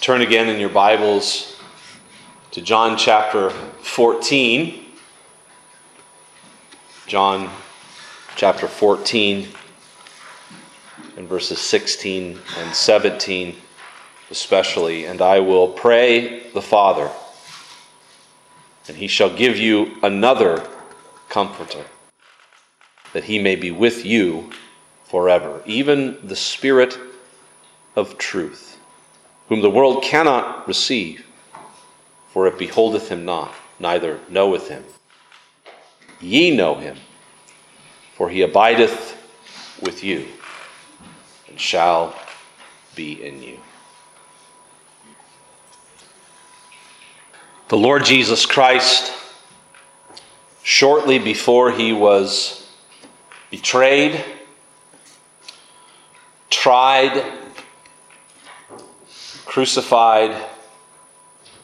Turn again in your Bibles to John chapter 14. John chapter 14 and verses 16 and 17 especially. And I will pray the Father, and he shall give you another comforter, that he may be with you forever, even the Spirit of truth whom the world cannot receive, for it beholdeth him not, neither knoweth him. Ye know him, for he abideth with you, and shall be in you. The Lord Jesus Christ, shortly before he was betrayed, tried, crucified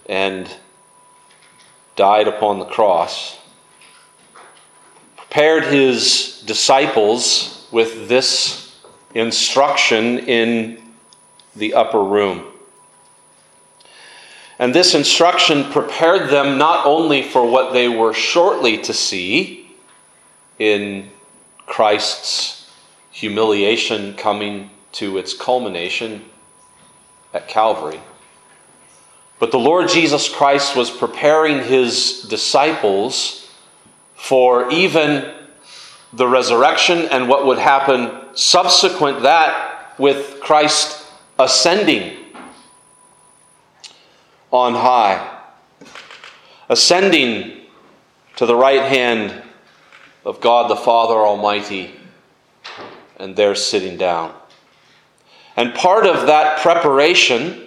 and died upon the cross, prepared his disciples with this instruction in the upper room. And this instruction prepared them not only for what they were shortly to see in Christ's humiliation coming to its culmination at Calvary. But the Lord Jesus Christ was preparing his disciples for even the resurrection and what would happen subsequent that with Christ ascending on high, ascending to the right hand of God the Father Almighty, and there sitting down. And part of that preparation,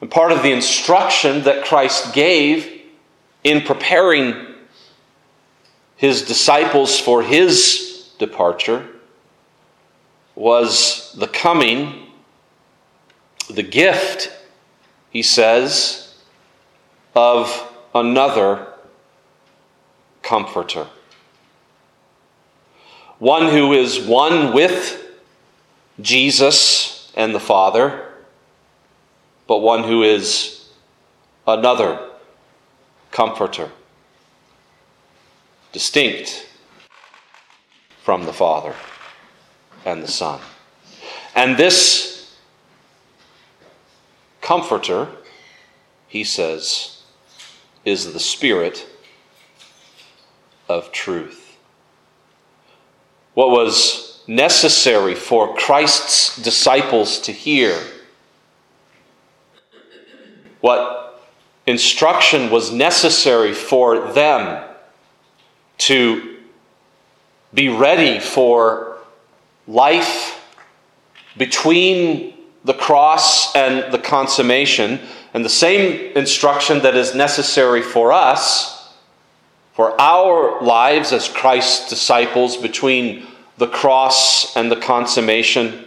and part of the instruction that Christ gave in preparing his disciples for his departure, was the coming, the gift, he says, of another comforter. One who is one with Jesus and the Father, but one who is another comforter, distinct from the Father and the Son. And this comforter, he says, is the Spirit of truth. What was necessary for Christ's disciples to hear. What instruction was necessary for them to be ready for life between the cross and the consummation, and the same instruction that is necessary for us, for our lives as Christ's disciples between the cross and the consummation,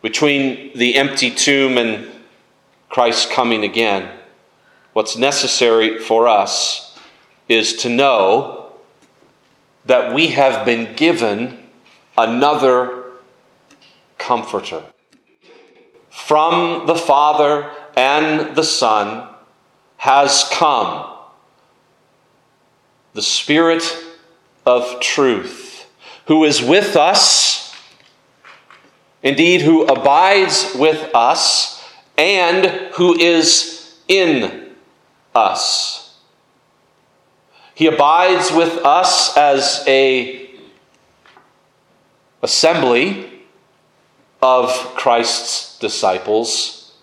between the empty tomb and Christ coming again, what's necessary for us is to know that we have been given another comforter. From the Father and the Son has come the Spirit of truth who is with us, indeed, who abides with us, and who is in us. He abides with us as a assembly of Christ's disciples,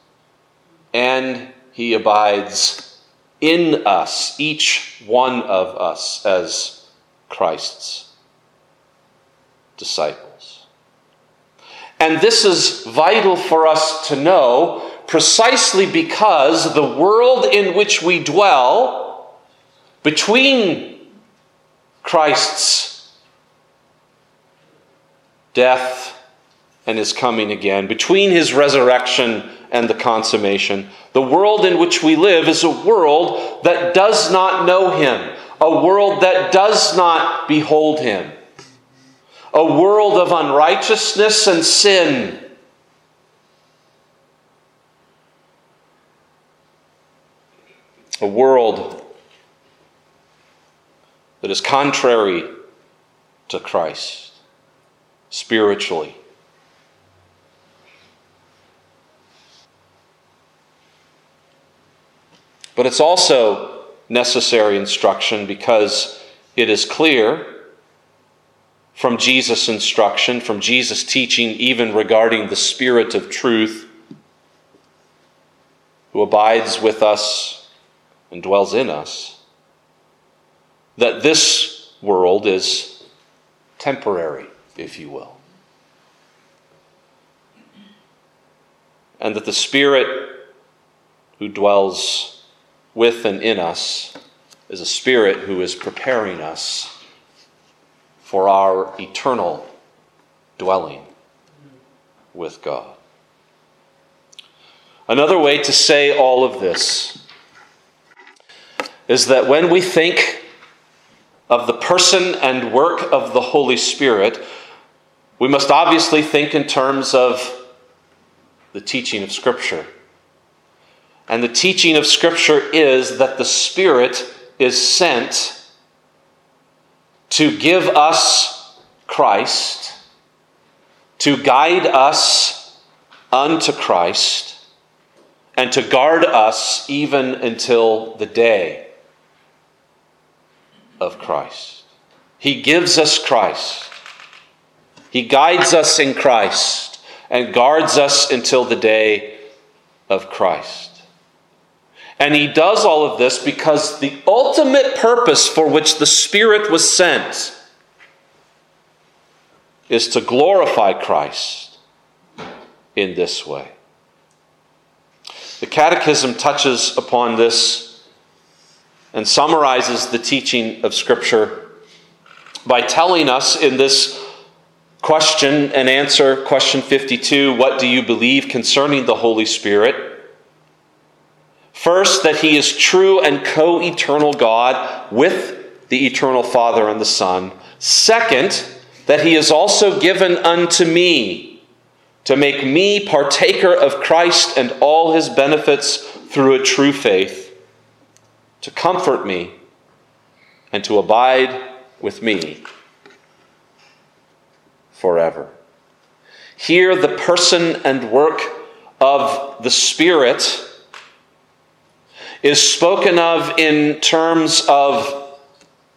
and he abides in us, each one of us, as Christ's disciples. And this is vital for us to know precisely because the world in which we dwell, between Christ's death and his coming again, between his resurrection and the consummation, the world in which we live is a world that does not know him, a world that does not behold him a world of unrighteousness and sin. A world that is contrary to Christ spiritually. But it's also necessary instruction because it is clear from Jesus' instruction, from Jesus' teaching, even regarding the Spirit of truth who abides with us and dwells in us, that this world is temporary, if you will. And that the Spirit who dwells with and in us is a Spirit who is preparing us for our eternal dwelling with God. Another way to say all of this is that when we think of the person and work of the Holy Spirit, we must obviously think in terms of the teaching of Scripture. And the teaching of Scripture is that the Spirit is sent to give us Christ, to guide us unto Christ, and to guard us even until the day of Christ. He gives us Christ. He guides us in Christ and guards us until the day of Christ. And he does all of this because the ultimate purpose for which the Spirit was sent is to glorify Christ in this way. The Catechism touches upon this and summarizes the teaching of Scripture by telling us in this question and answer, question 52, what do you believe concerning the Holy Spirit? First, that he is true and co eternal God with the eternal Father and the Son. Second, that he is also given unto me to make me partaker of Christ and all his benefits through a true faith, to comfort me and to abide with me forever. Here, the person and work of the Spirit is spoken of in terms of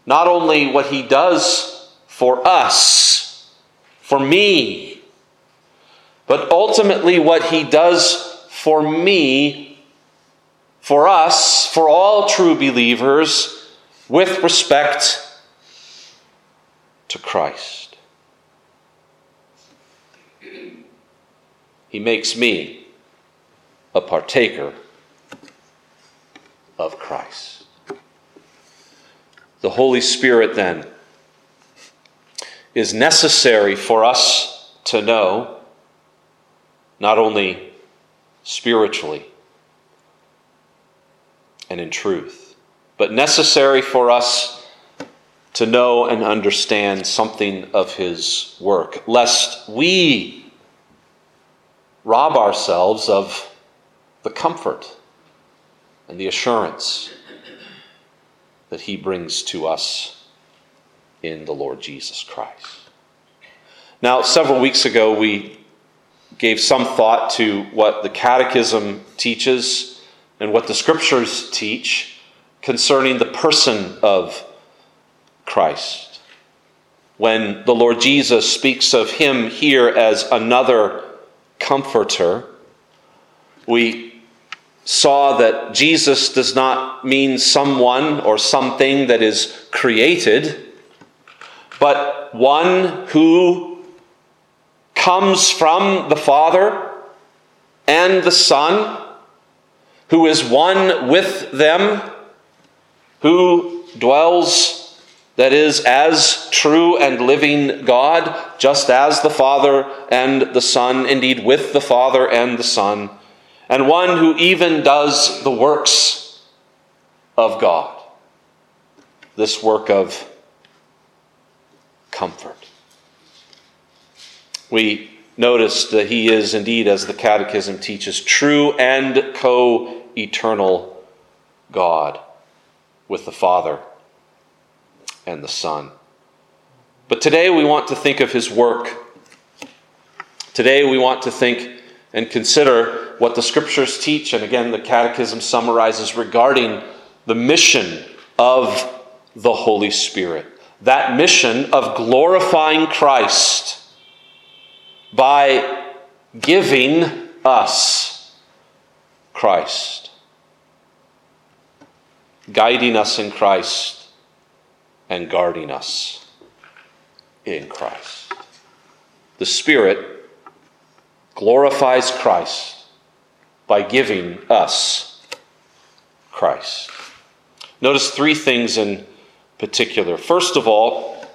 not only what he does for us, for me, but ultimately what he does for me, for us, for all true believers, with respect to Christ. He makes me a partaker of Christ. The Holy Spirit, then, is necessary for us to know, not only spiritually and in truth, but necessary for us to know and understand something of His work, lest we rob ourselves of the comfort and the assurance that He brings to us in the Lord Jesus Christ. Now, several weeks ago, we gave some thought to what the Catechism teaches and what the Scriptures teach concerning the person of Christ. When the Lord Jesus speaks of Him here as another comforter, we saw that Jesus does not mean someone or something that is created, but one who comes from the Father and the Son, who is one with them, who dwells, that is, as true and living God, just as the Father and the Son, indeed, with the Father and the Son and one who even does the works of God. This work of comfort. We notice that he is indeed, as the Catechism teaches, true and co eternal God with the Father and the Son. But today we want to think of his work. Today we want to think and consider what the scriptures teach, and again, the Catechism summarizes regarding the mission of the Holy Spirit. That mission of glorifying Christ by giving us Christ, guiding us in Christ, and guarding us in Christ. The Spirit glorifies Christ by giving us Christ. Notice three things in particular. First of all,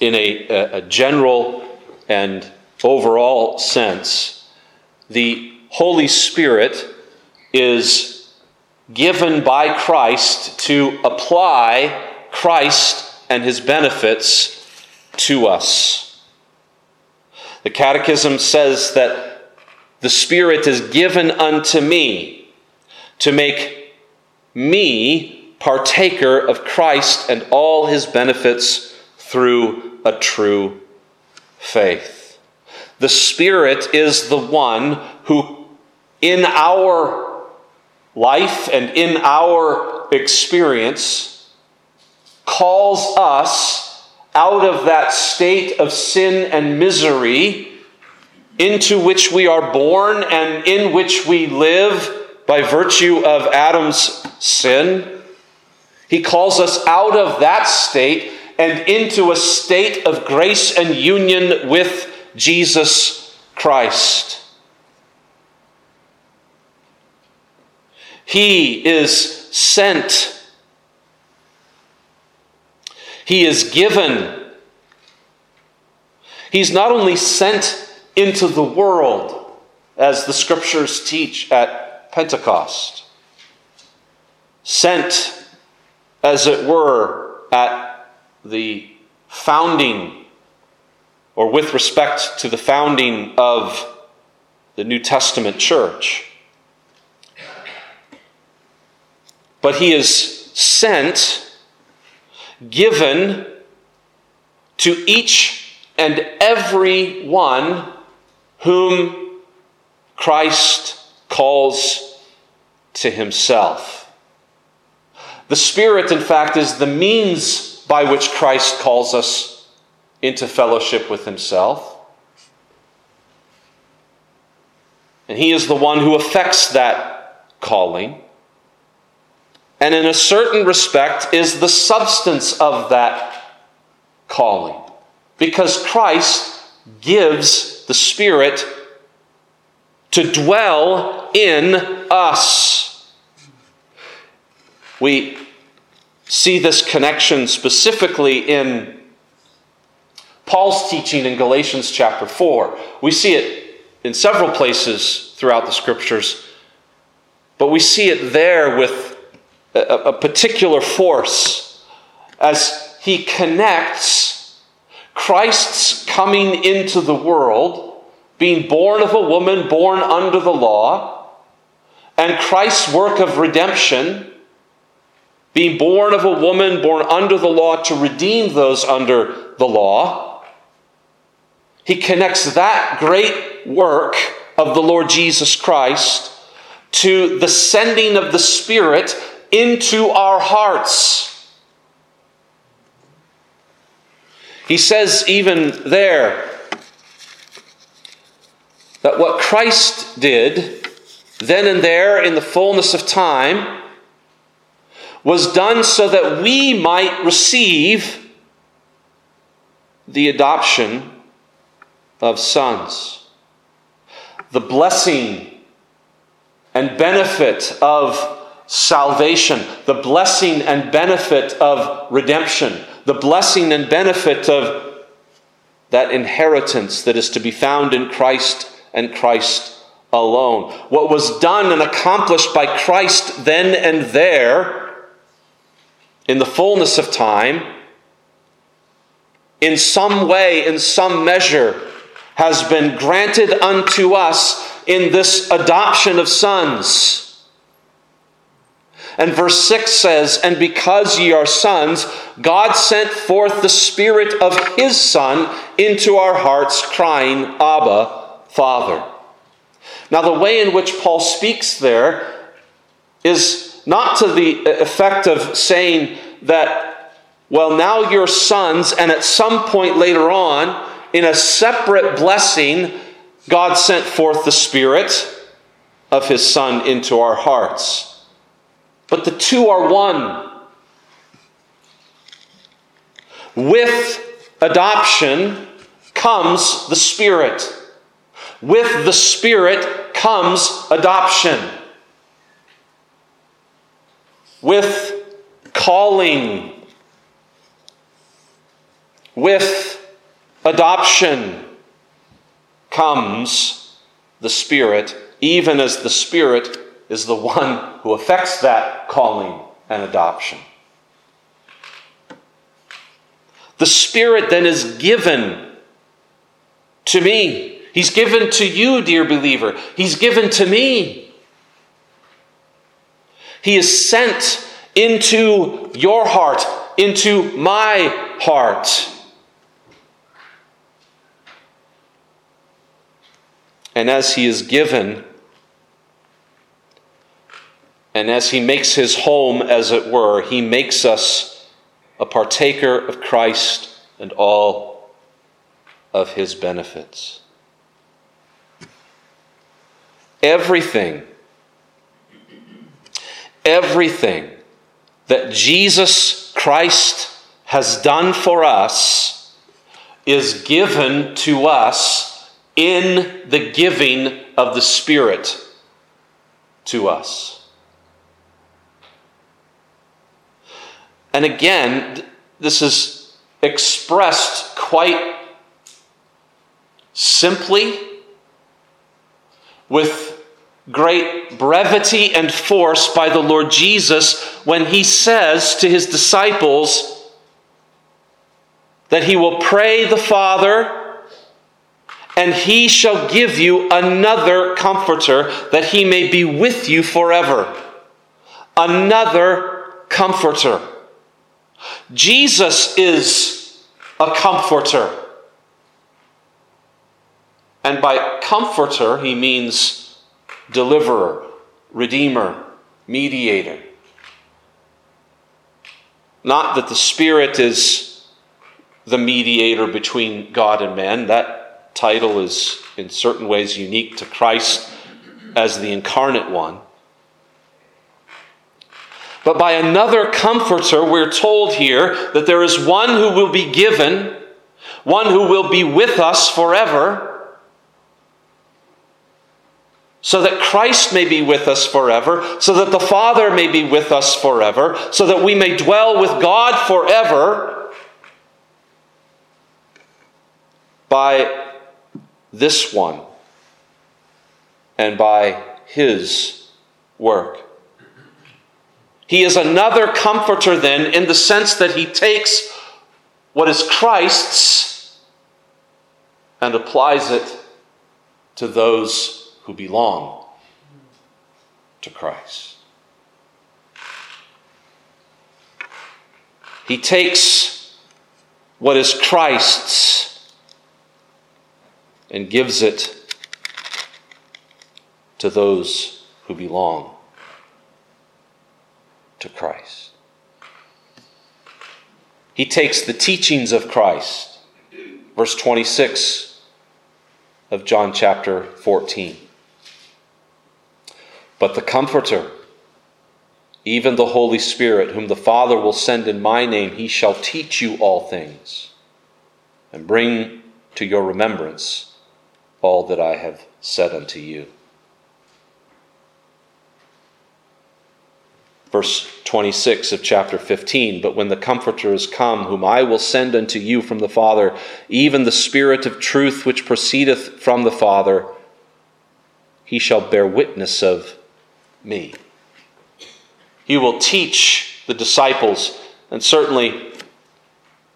in a, a general and overall sense, the Holy Spirit is given by Christ to apply Christ and his benefits to us. The Catechism says that the Spirit is given unto me to make me partaker of Christ and all his benefits through a true faith. The Spirit is the one who, in our life and in our experience, calls us out of that state of sin and misery into which we are born and in which we live by virtue of Adam's sin. He calls us out of that state and into a state of grace and union with Jesus Christ. He is sent. He is given. He's not only sent into the world, as the scriptures teach at Pentecost, sent, as it were, at the founding, or with respect to the founding of the New Testament church. But he is sent, given to each and every one whom Christ calls to himself. The Spirit, in fact, is the means by which Christ calls us into fellowship with himself. And he is the one who effects that calling. And in a certain respect, is the substance of that calling. Because Christ gives the Spirit to dwell in us. We see this connection specifically in Paul's teaching in Galatians chapter 4. We see it in several places throughout the scriptures, but we see it there with a, a particular force as he connects Christ's coming into the world, being born of a woman born under the law, and Christ's work of redemption, being born of a woman born under the law to redeem those under the law. He connects that great work of the Lord Jesus Christ to the sending of the Spirit into our hearts. He says, even there, that what Christ did then and there in the fullness of time was done so that we might receive the adoption of sons. The blessing and benefit of salvation, the blessing and benefit of redemption, the blessing and benefit of that inheritance that is to be found in Christ and Christ alone. What was done and accomplished by Christ then and there, in the fullness of time, in some way, in some measure, has been granted unto us in this adoption of sons. And verse 6 says, And because ye are sons, God sent forth the Spirit of His Son into our hearts, crying, Abba, Father. Now, the way in which Paul speaks there is not to the effect of saying that, well, now you're sons, and at some point later on, in a separate blessing, God sent forth the Spirit of His Son into our hearts. But the two are one. With adoption comes the Spirit. With the Spirit comes adoption. With calling. With adoption comes the Spirit, even as the Spirit is the one who affects that calling and adoption. The Spirit then is given to me. He's given to you, dear believer. He's given to me. He is sent into your heart, into my heart. And as He is given, and as he makes his home, as it were, he makes us a partaker of Christ and all of his benefits. Everything, everything that Jesus Christ has done for us is given to us in the giving of the Spirit to us. And again, this is expressed quite simply with great brevity and force by the Lord Jesus when he says to his disciples that he will pray the Father and he shall give you another comforter that he may be with you forever. Another comforter. Jesus is a comforter. And by comforter, he means deliverer, redeemer, mediator. Not that the Spirit is the mediator between God and man. That title is in certain ways unique to Christ as the incarnate one. But by another comforter, we're told here that there is one who will be given, one who will be with us forever, so that Christ may be with us forever, so that the Father may be with us forever, so that we may dwell with God forever by this one and by his work. He is another comforter, then, in the sense that he takes what is Christ's and applies it to those who belong to Christ. He takes what is Christ's and gives it to those who belong to Christ. He takes the teachings of Christ, verse 26 of John chapter 14. But the Comforter, even the Holy Spirit, whom the Father will send in my name, he shall teach you all things and bring to your remembrance all that I have said unto you. Verse 26 of chapter 15. But when the Comforter is come, whom I will send unto you from the Father, even the Spirit of truth which proceedeth from the Father, he shall bear witness of me. He will teach the disciples, and certainly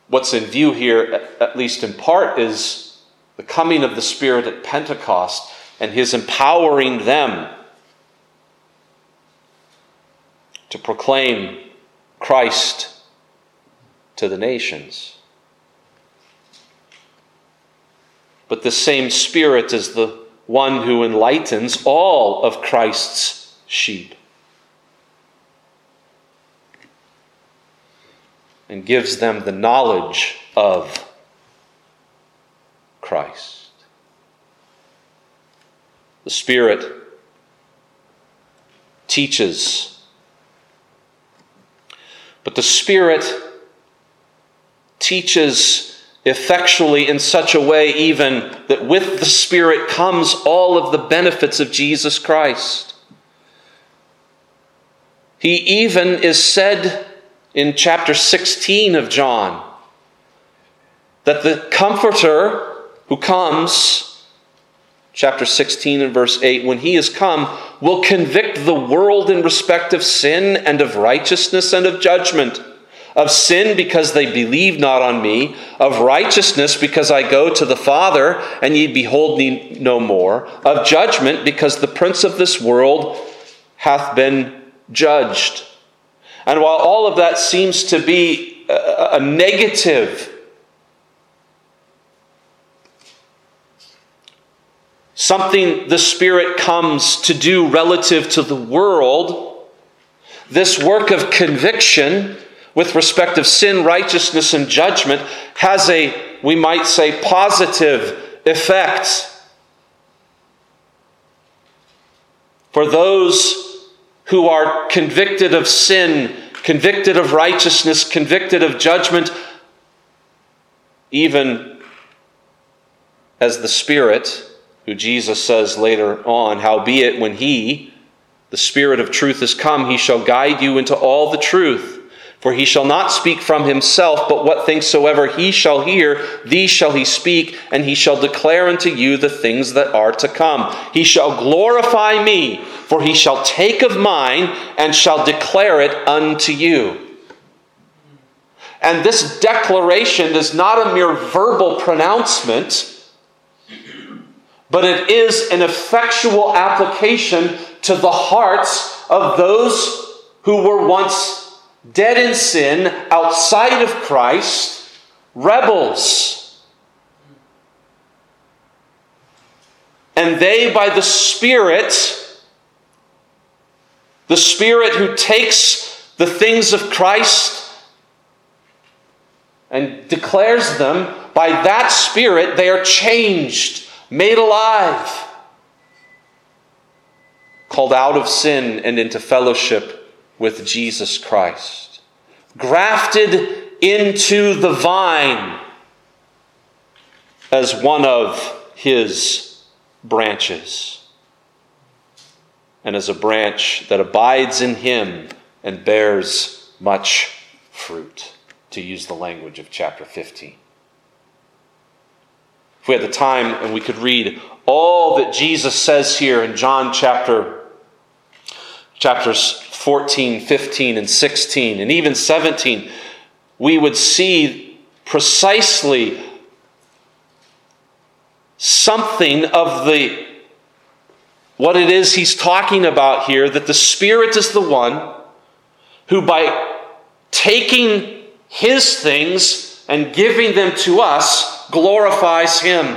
what's in view here, at least in part, is the coming of the Spirit at Pentecost and his empowering them to proclaim Christ to the nations. But the same Spirit is the one who enlightens all of Christ's sheep and gives them the knowledge of Christ. The Spirit teaches, but the Spirit teaches effectually in such a way, even that with the Spirit comes all of the benefits of Jesus Christ. He even is said in chapter 16 of John that the Comforter who comes, chapter 16 and verse 8, when he is come, will convict the world in respect of sin and of righteousness and of judgment of sin because they believe not on me, of righteousness because I go to the Father and ye behold me no more, of judgment because the prince of this world hath been judged. And while all of that seems to be a, a negative, something the Spirit comes to do relative to the world, this work of conviction with respect of sin, righteousness, and judgment has a, we might say, positive effect. For those who are convicted of sin, convicted of righteousness, convicted of judgment, even as the Spirit, who Jesus says later on, Howbeit, when He, the Spirit of truth, is come, He shall guide you into all the truth. For he shall not speak from himself, but what things soever he shall hear, these shall he speak, and he shall declare unto you the things that are to come. He shall glorify me, for he shall take of mine and shall declare it unto you. And this declaration is not a mere verbal pronouncement, but it is an effectual application to the hearts of those who were once dead in sin, outside of Christ, rebels. And they, by the Spirit, the Spirit who takes the things of Christ and declares them, by that Spirit, they are changed, made alive, called out of sin and into fellowship with Jesus Christ, grafted into the vine as one of his branches, and as a branch that abides in him and bears much fruit, to use the language of chapter 15. If we had the time and we could read all that Jesus says here in John chapter chapters 14, 15, and 16, and even 17, we would see precisely something of the what it is he's talking about here that the spirit is the one who by taking his things and giving them to us glorifies him.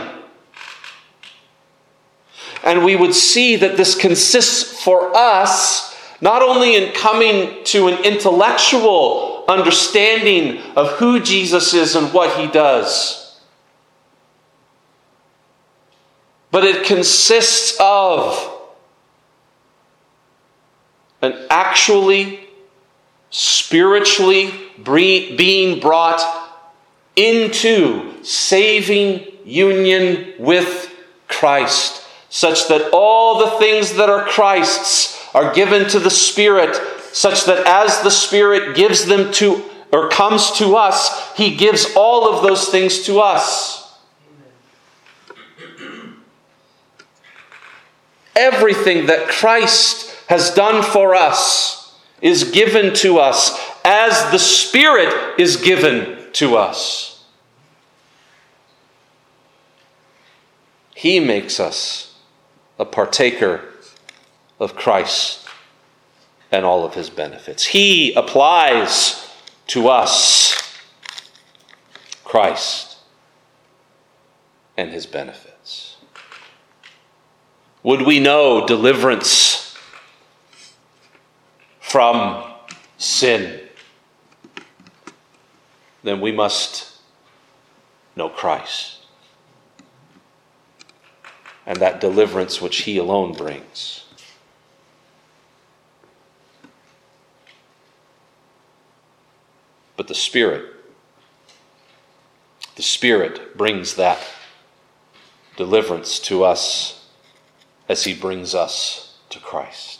And we would see that this consists for us not only in coming to an intellectual understanding of who Jesus is and what he does, but it consists of an actually, spiritually being brought into saving union with Christ, such that all the things that are Christ's are given to the Spirit, such that as the Spirit gives them to or comes to us, He gives all of those things to us. Everything that Christ has done for us is given to us as the Spirit is given to us. He makes us a partaker of Christ. and all of his benefits. He applies to us Christ and his benefits. Would we know deliverance from sin? Then we must know Christ and that deliverance which he alone brings. But the Spirit, the Spirit brings that deliverance to us as he brings us to Christ,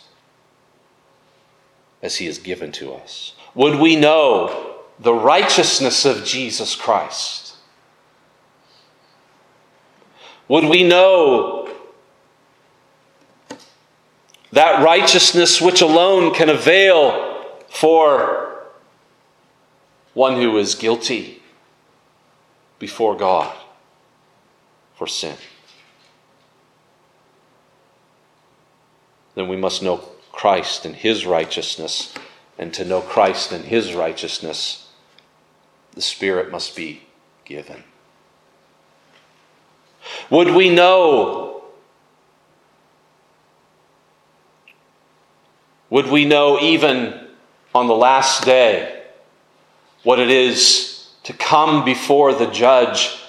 as he is given to us. Would we know the righteousness of Jesus Christ? Would we know that righteousness which alone can avail for one who is guilty before God for sin? Then we must know Christ and his righteousness. And to know Christ and his righteousness, the Spirit must be given. Would we know? Would we know even on the last day what it is to come before the judge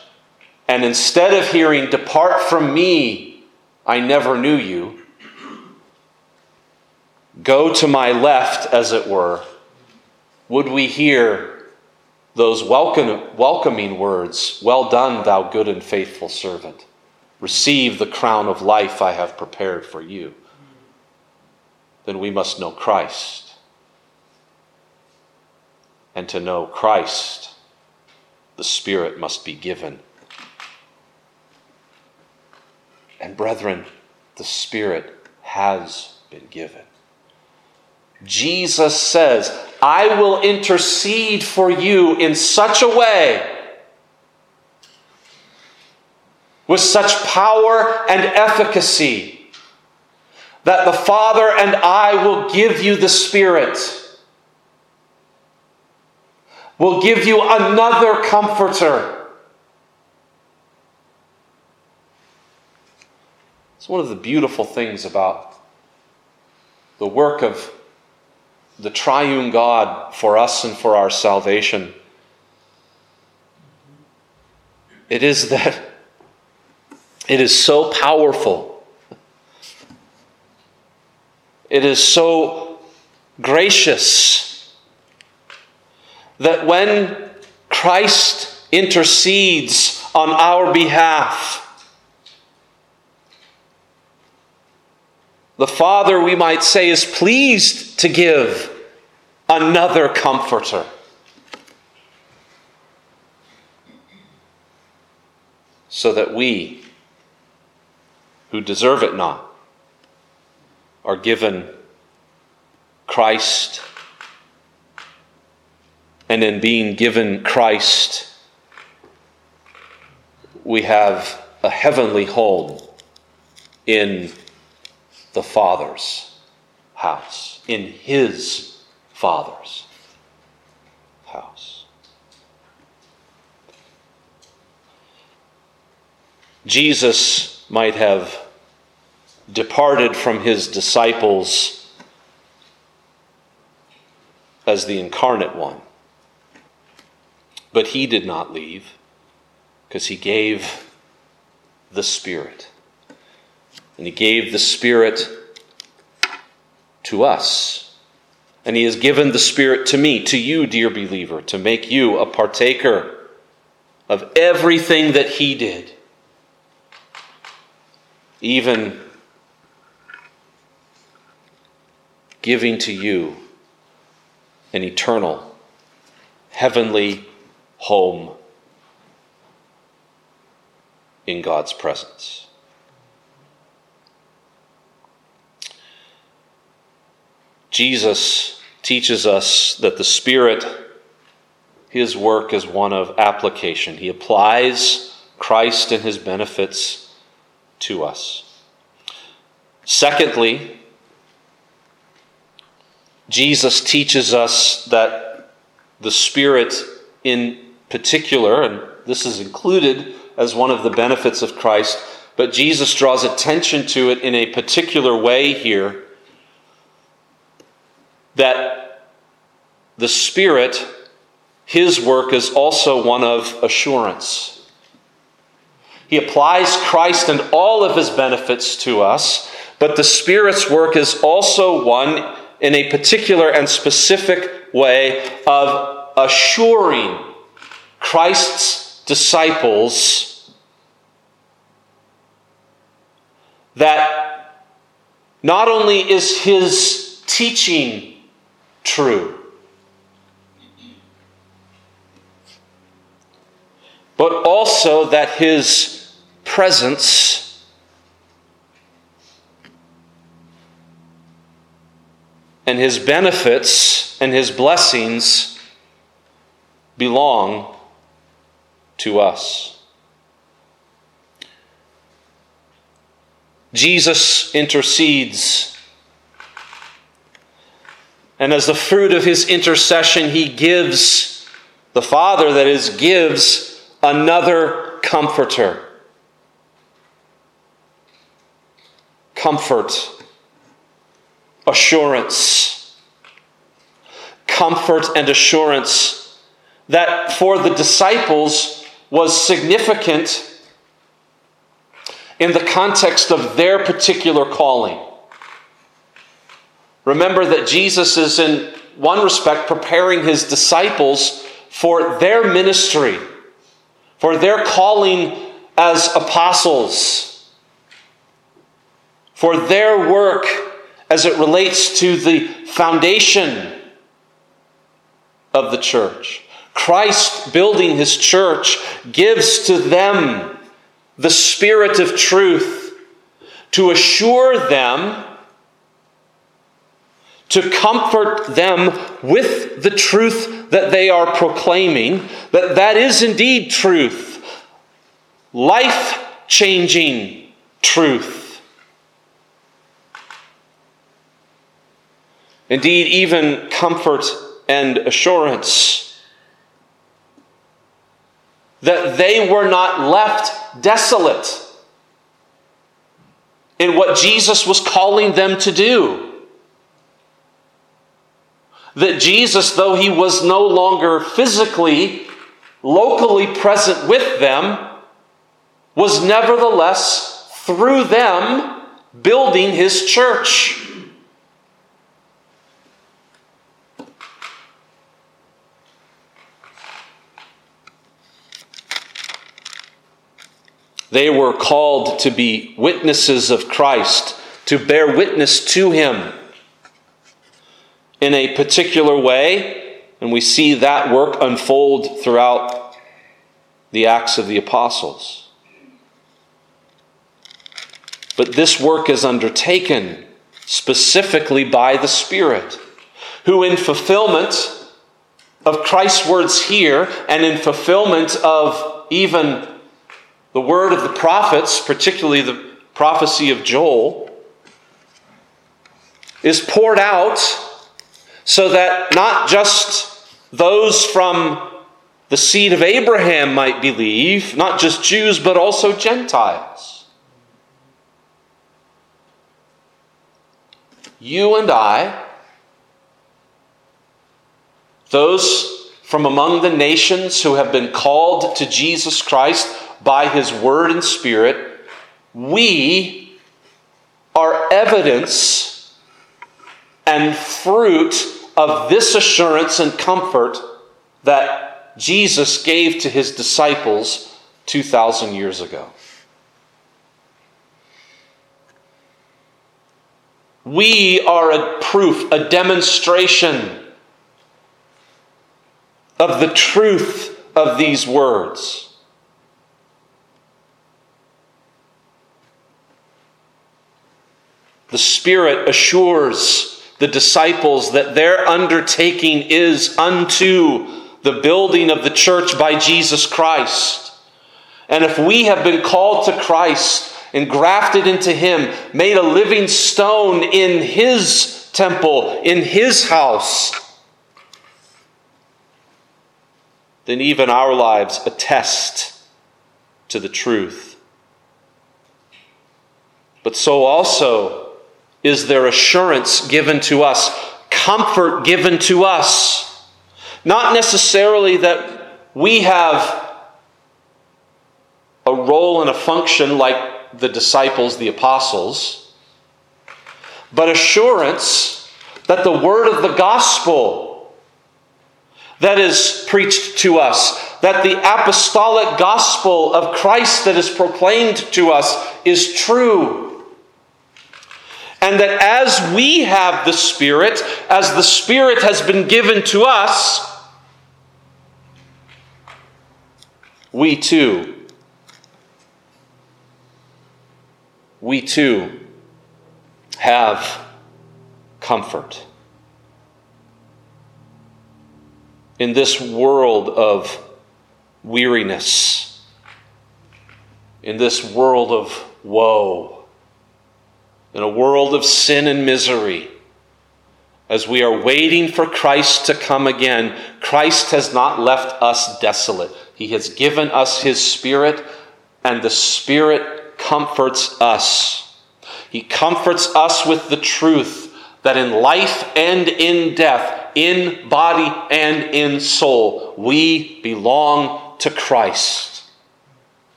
and instead of hearing, Depart from me, I never knew you, go to my left, as it were, would we hear those welcome, welcoming words, Well done, thou good and faithful servant. Receive the crown of life I have prepared for you. Then we must know Christ. And to know Christ, the Spirit must be given. And brethren, the Spirit has been given. Jesus says, I will intercede for you in such a way, with such power and efficacy, that the Father and I will give you the Spirit, will give you another comforter. It's one of the beautiful things about the work of the triune God for us and for our salvation. It is that it is so powerful. It is so gracious that when Christ intercedes on our behalf, the Father, we might say, is pleased to give another comforter. So that we, who deserve it not, are given Christ, and in being given Christ, we have a heavenly home in the Father's house, in His Father's house. Jesus might have departed from his disciples as the incarnate one, but he did not leave because he gave the Spirit. And he gave the Spirit to us and He has given the Spirit to me, to you, dear believer, to make you a partaker of everything that He did. Even giving to you an eternal, heavenly home in God's presence. Jesus teaches us that the Spirit, his work is one of application. He applies Christ and his benefits to us. Secondly, Jesus teaches us that the Spirit, in particular, and this is included as one of the benefits of Christ, but Jesus draws attention to it in a particular way here that the Spirit, His work, is also one of assurance. He applies Christ and all of His benefits to us, but the Spirit's work is also one in a particular and specific way of assuring Christ's disciples that not only is his teaching true, but also that his presence and his benefits and his blessings belong to us. Jesus intercedes. And as the fruit of his intercession, he gives, the Father, that is, gives another comforter. Comfort assurance, comfort, and assurance that for the disciples was significant in the context of their particular calling. Remember that Jesus is, in one respect, preparing his disciples for their ministry, for their calling as apostles, for their work as it relates to the foundation of the church. Christ building his church gives to them the spirit of truth to assure them, to comfort them with the truth that they are proclaiming, that that is indeed truth, life changing truth. Indeed, even comfort and assurance that they were not left desolate in what Jesus was calling them to do. That Jesus, though he was no longer physically, locally present with them, was nevertheless through them building his church. They were called to be witnesses of Christ, to bear witness to him in a particular way, and we see that work unfold throughout the Acts of the Apostles. But this work is undertaken specifically by the Spirit, who, in fulfillment of Christ's words here and in fulfillment of even the word of the prophets, particularly the prophecy of Joel, is poured out so that not just those from the seed of Abraham might believe, not just Jews, but also Gentiles. You and I, those from among the nations who have been called to Jesus Christ, by His Word and Spirit, we are evidence and fruit of this assurance and comfort that Jesus gave to His disciples 2,000 years ago. We are a proof, a demonstration of the truth of these words. The Spirit assures the disciples that their undertaking is unto the building of the church by Jesus Christ. And if we have been called to Christ and grafted into Him, made a living stone in His temple, in His house, then even our lives attest to the truth. But so also is there assurance given to us, comfort given to us. Not necessarily that we have a role and a function like the disciples, the apostles, but assurance that the word of the gospel that is preached to us, that the apostolic gospel of Christ that is proclaimed to us is true. And that as we have the Spirit, as the Spirit has been given to us, we too we too have comfort. In this world of weariness, in this world of woe, in a world of sin and misery, as we are waiting for Christ to come again, Christ has not left us desolate. He has given us His Spirit, and the Spirit comforts us. He comforts us with the truth that in life and in death, in body and in soul, we belong to Christ.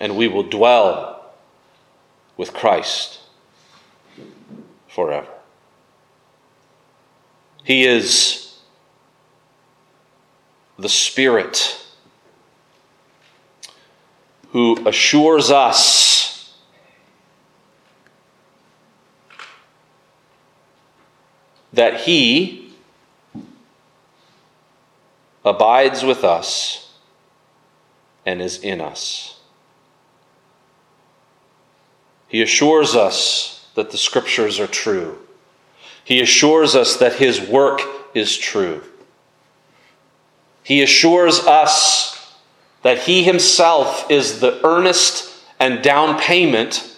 And we will dwell with Christ forever. He is the Spirit who assures us that He abides with us and is in us. He assures us that the Scriptures are true. He assures us that His work is true. He assures us that He Himself is the earnest and down payment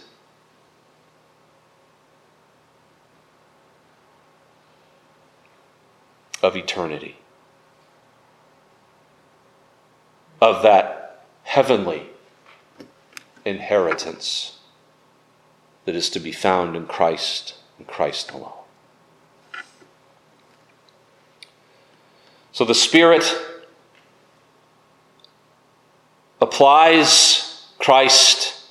of eternity, of that heavenly inheritance that is to be found in Christ and Christ alone. So the Spirit applies Christ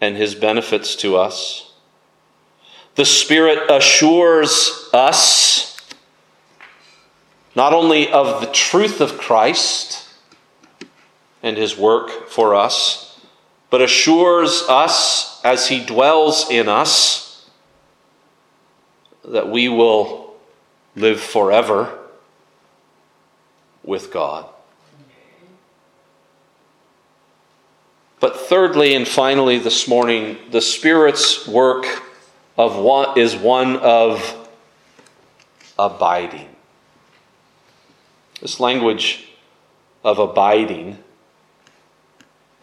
and his benefits to us. The Spirit assures us not only of the truth of Christ and his work for us, but assures us as he dwells in us that we will live forever with God. But thirdly and finally this morning, the Spirit's work of one, is one of abiding. This language of abiding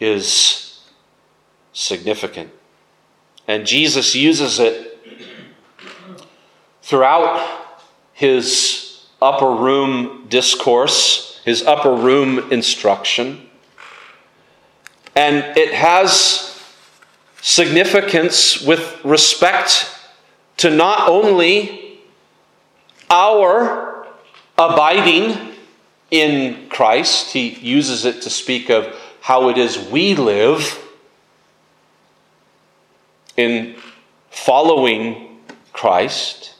is significant. And Jesus uses it throughout his upper room discourse, his upper room instruction. And it has significance with respect to not only our abiding in Christ, he uses it to speak of how it is we live in following Christ,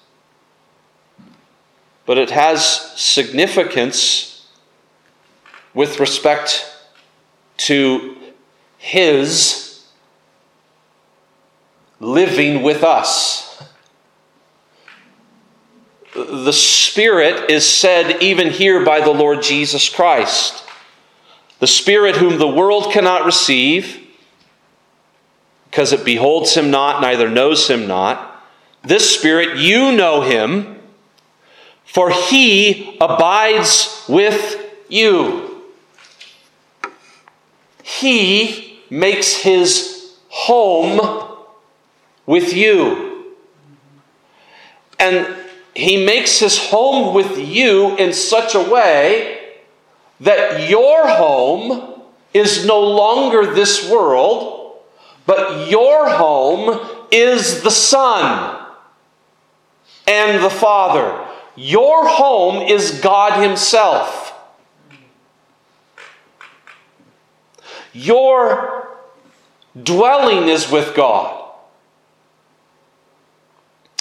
but it has significance with respect to his living with us. The Spirit is said even here by the Lord Jesus Christ. The Spirit whom the world cannot receive, because it beholds him not, neither knows him not. This Spirit, you know him, for he abides with you. He makes his home with you. And he makes his home with you in such a way that your home is no longer this world, but your home is the Son and the Father. Your home is God Himself. Your dwelling is with God.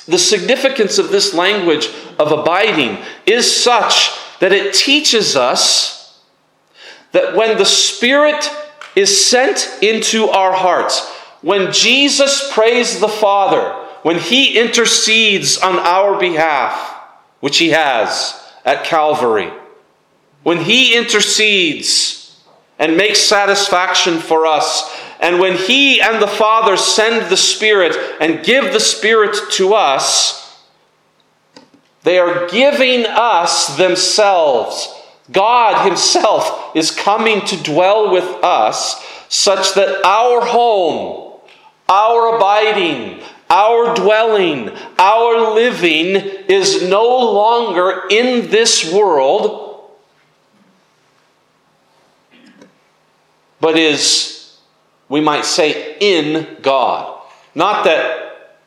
The significance of this language of abiding is such that it teaches us that when the Spirit is sent into our hearts, when Jesus prays the Father, when He intercedes on our behalf, which He has at Calvary, when He intercedes and makes satisfaction for us, and when He and the Father send the Spirit and give the Spirit to us, they are giving us themselves. God Himself is coming to dwell with us such that our home, our abiding, our dwelling, our living is no longer in this world, but is, we might say, in God. Not that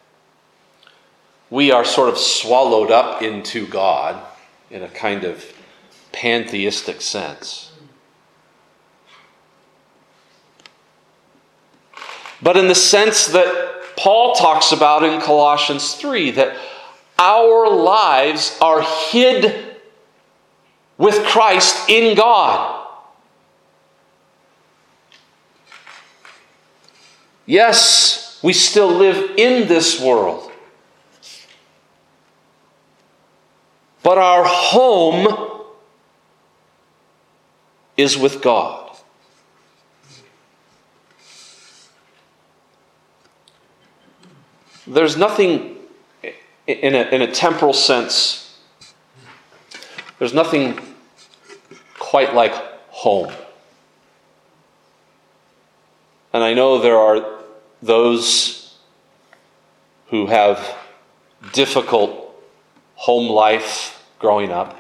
we are sort of swallowed up into God in a kind of pantheistic sense. But in the sense that Paul talks about in Colossians 3 that our lives are hid with Christ in God. Yes, we still live in this world. But our home is with God. There's nothing in a, in a temporal sense, there's nothing quite like home. And I know there are those who have difficult home life growing up.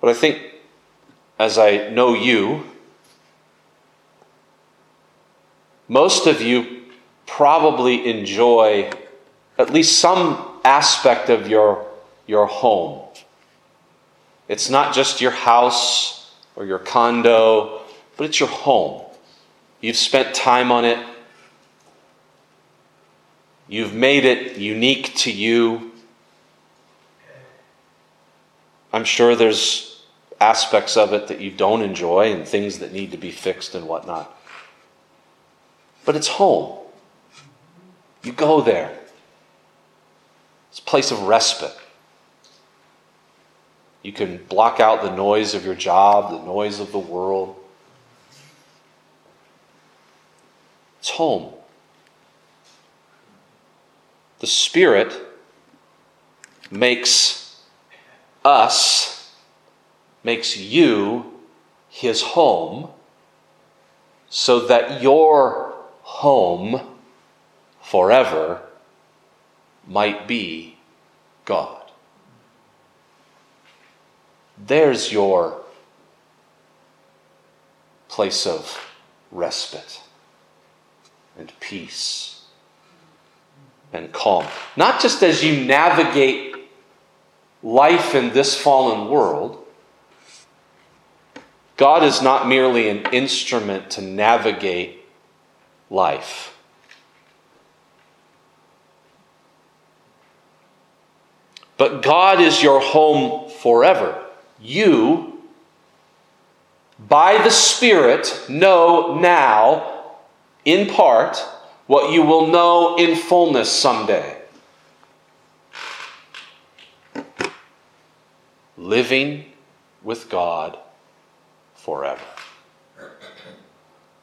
But I think, as I know you, most of you probably enjoy at least some aspect of your, your home. It's not just your house or your condo, but it's your home. You've spent time on it. You've made it unique to you. I'm sure there's aspects of it that you don't enjoy and things that need to be fixed and whatnot. But it's home. You go there. It's a place of respite. You can block out the noise of your job, the noise of the world. It's home. The Spirit makes us, makes you his home, so that your home forever might be God. There's your place of respite and peace and calm. Not just as you navigate life in this fallen world, God is not merely an instrument to navigate life. But God is your home forever. You, by the Spirit, know now, in part, what you will know in fullness someday. Living with God forever.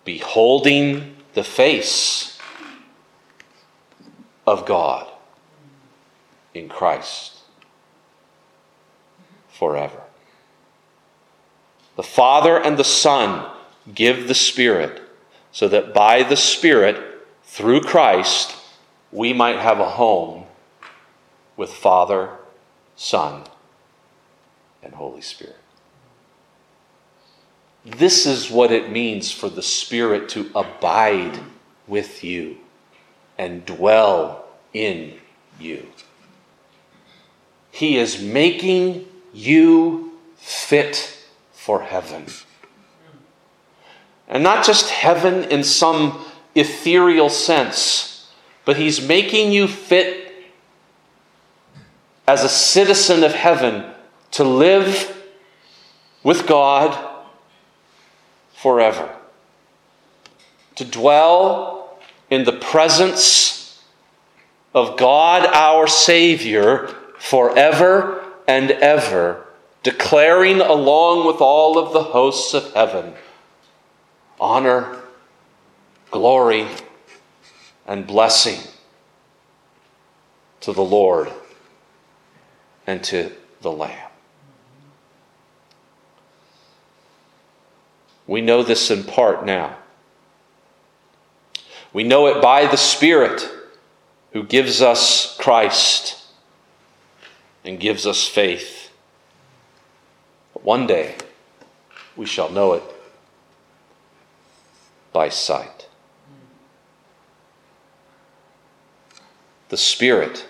Beholding the face of God in Christ forever. The Father and the Son give the Spirit, so that by the Spirit, through Christ, we might have a home with Father, Son, and Holy Spirit. This is what it means for the Spirit to abide with you and dwell in you. He is making you fit for heaven. And not just heaven in some ethereal sense, but He's making you fit as a citizen of heaven to live with God forever, to dwell in the presence of God our Savior forever and ever, declaring along with all of the hosts of heaven honor, glory, and blessing to the Lord and to the Lamb. We know this in part now. We know it by the Spirit who gives us Christ and gives us faith. But one day we shall know it by sight. The Spirit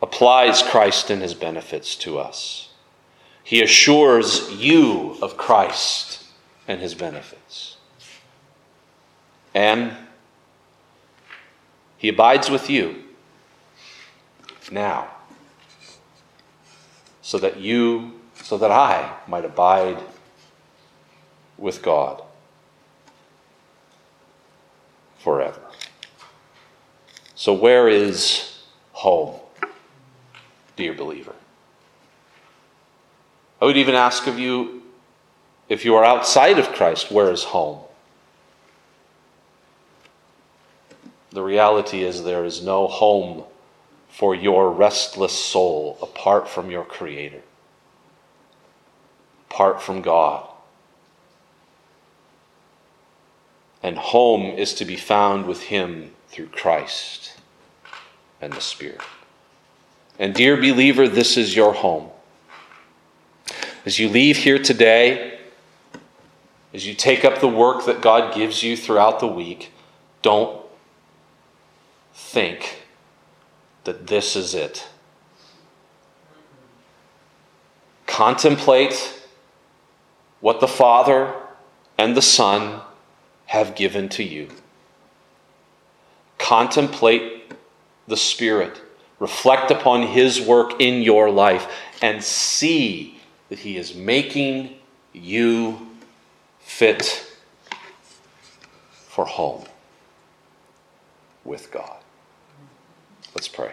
applies Christ and his benefits to us. He assures you of Christ and his benefits. And he abides with you now so that you, so that I might abide with God forever. So, where is home, dear believer? I would even ask of you if you are outside of Christ, where is home? The reality is there is no home for your restless soul apart from your Creator, apart from God. And home is to be found with Him through Christ and the Spirit. And, dear believer, this is your home. As you leave here today, as you take up the work that God gives you throughout the week, don't think that this is it. Contemplate what the Father and the Son have given to you. Contemplate the Spirit. Reflect upon His work in your life and see that He is making you fit for home with God. Let's pray.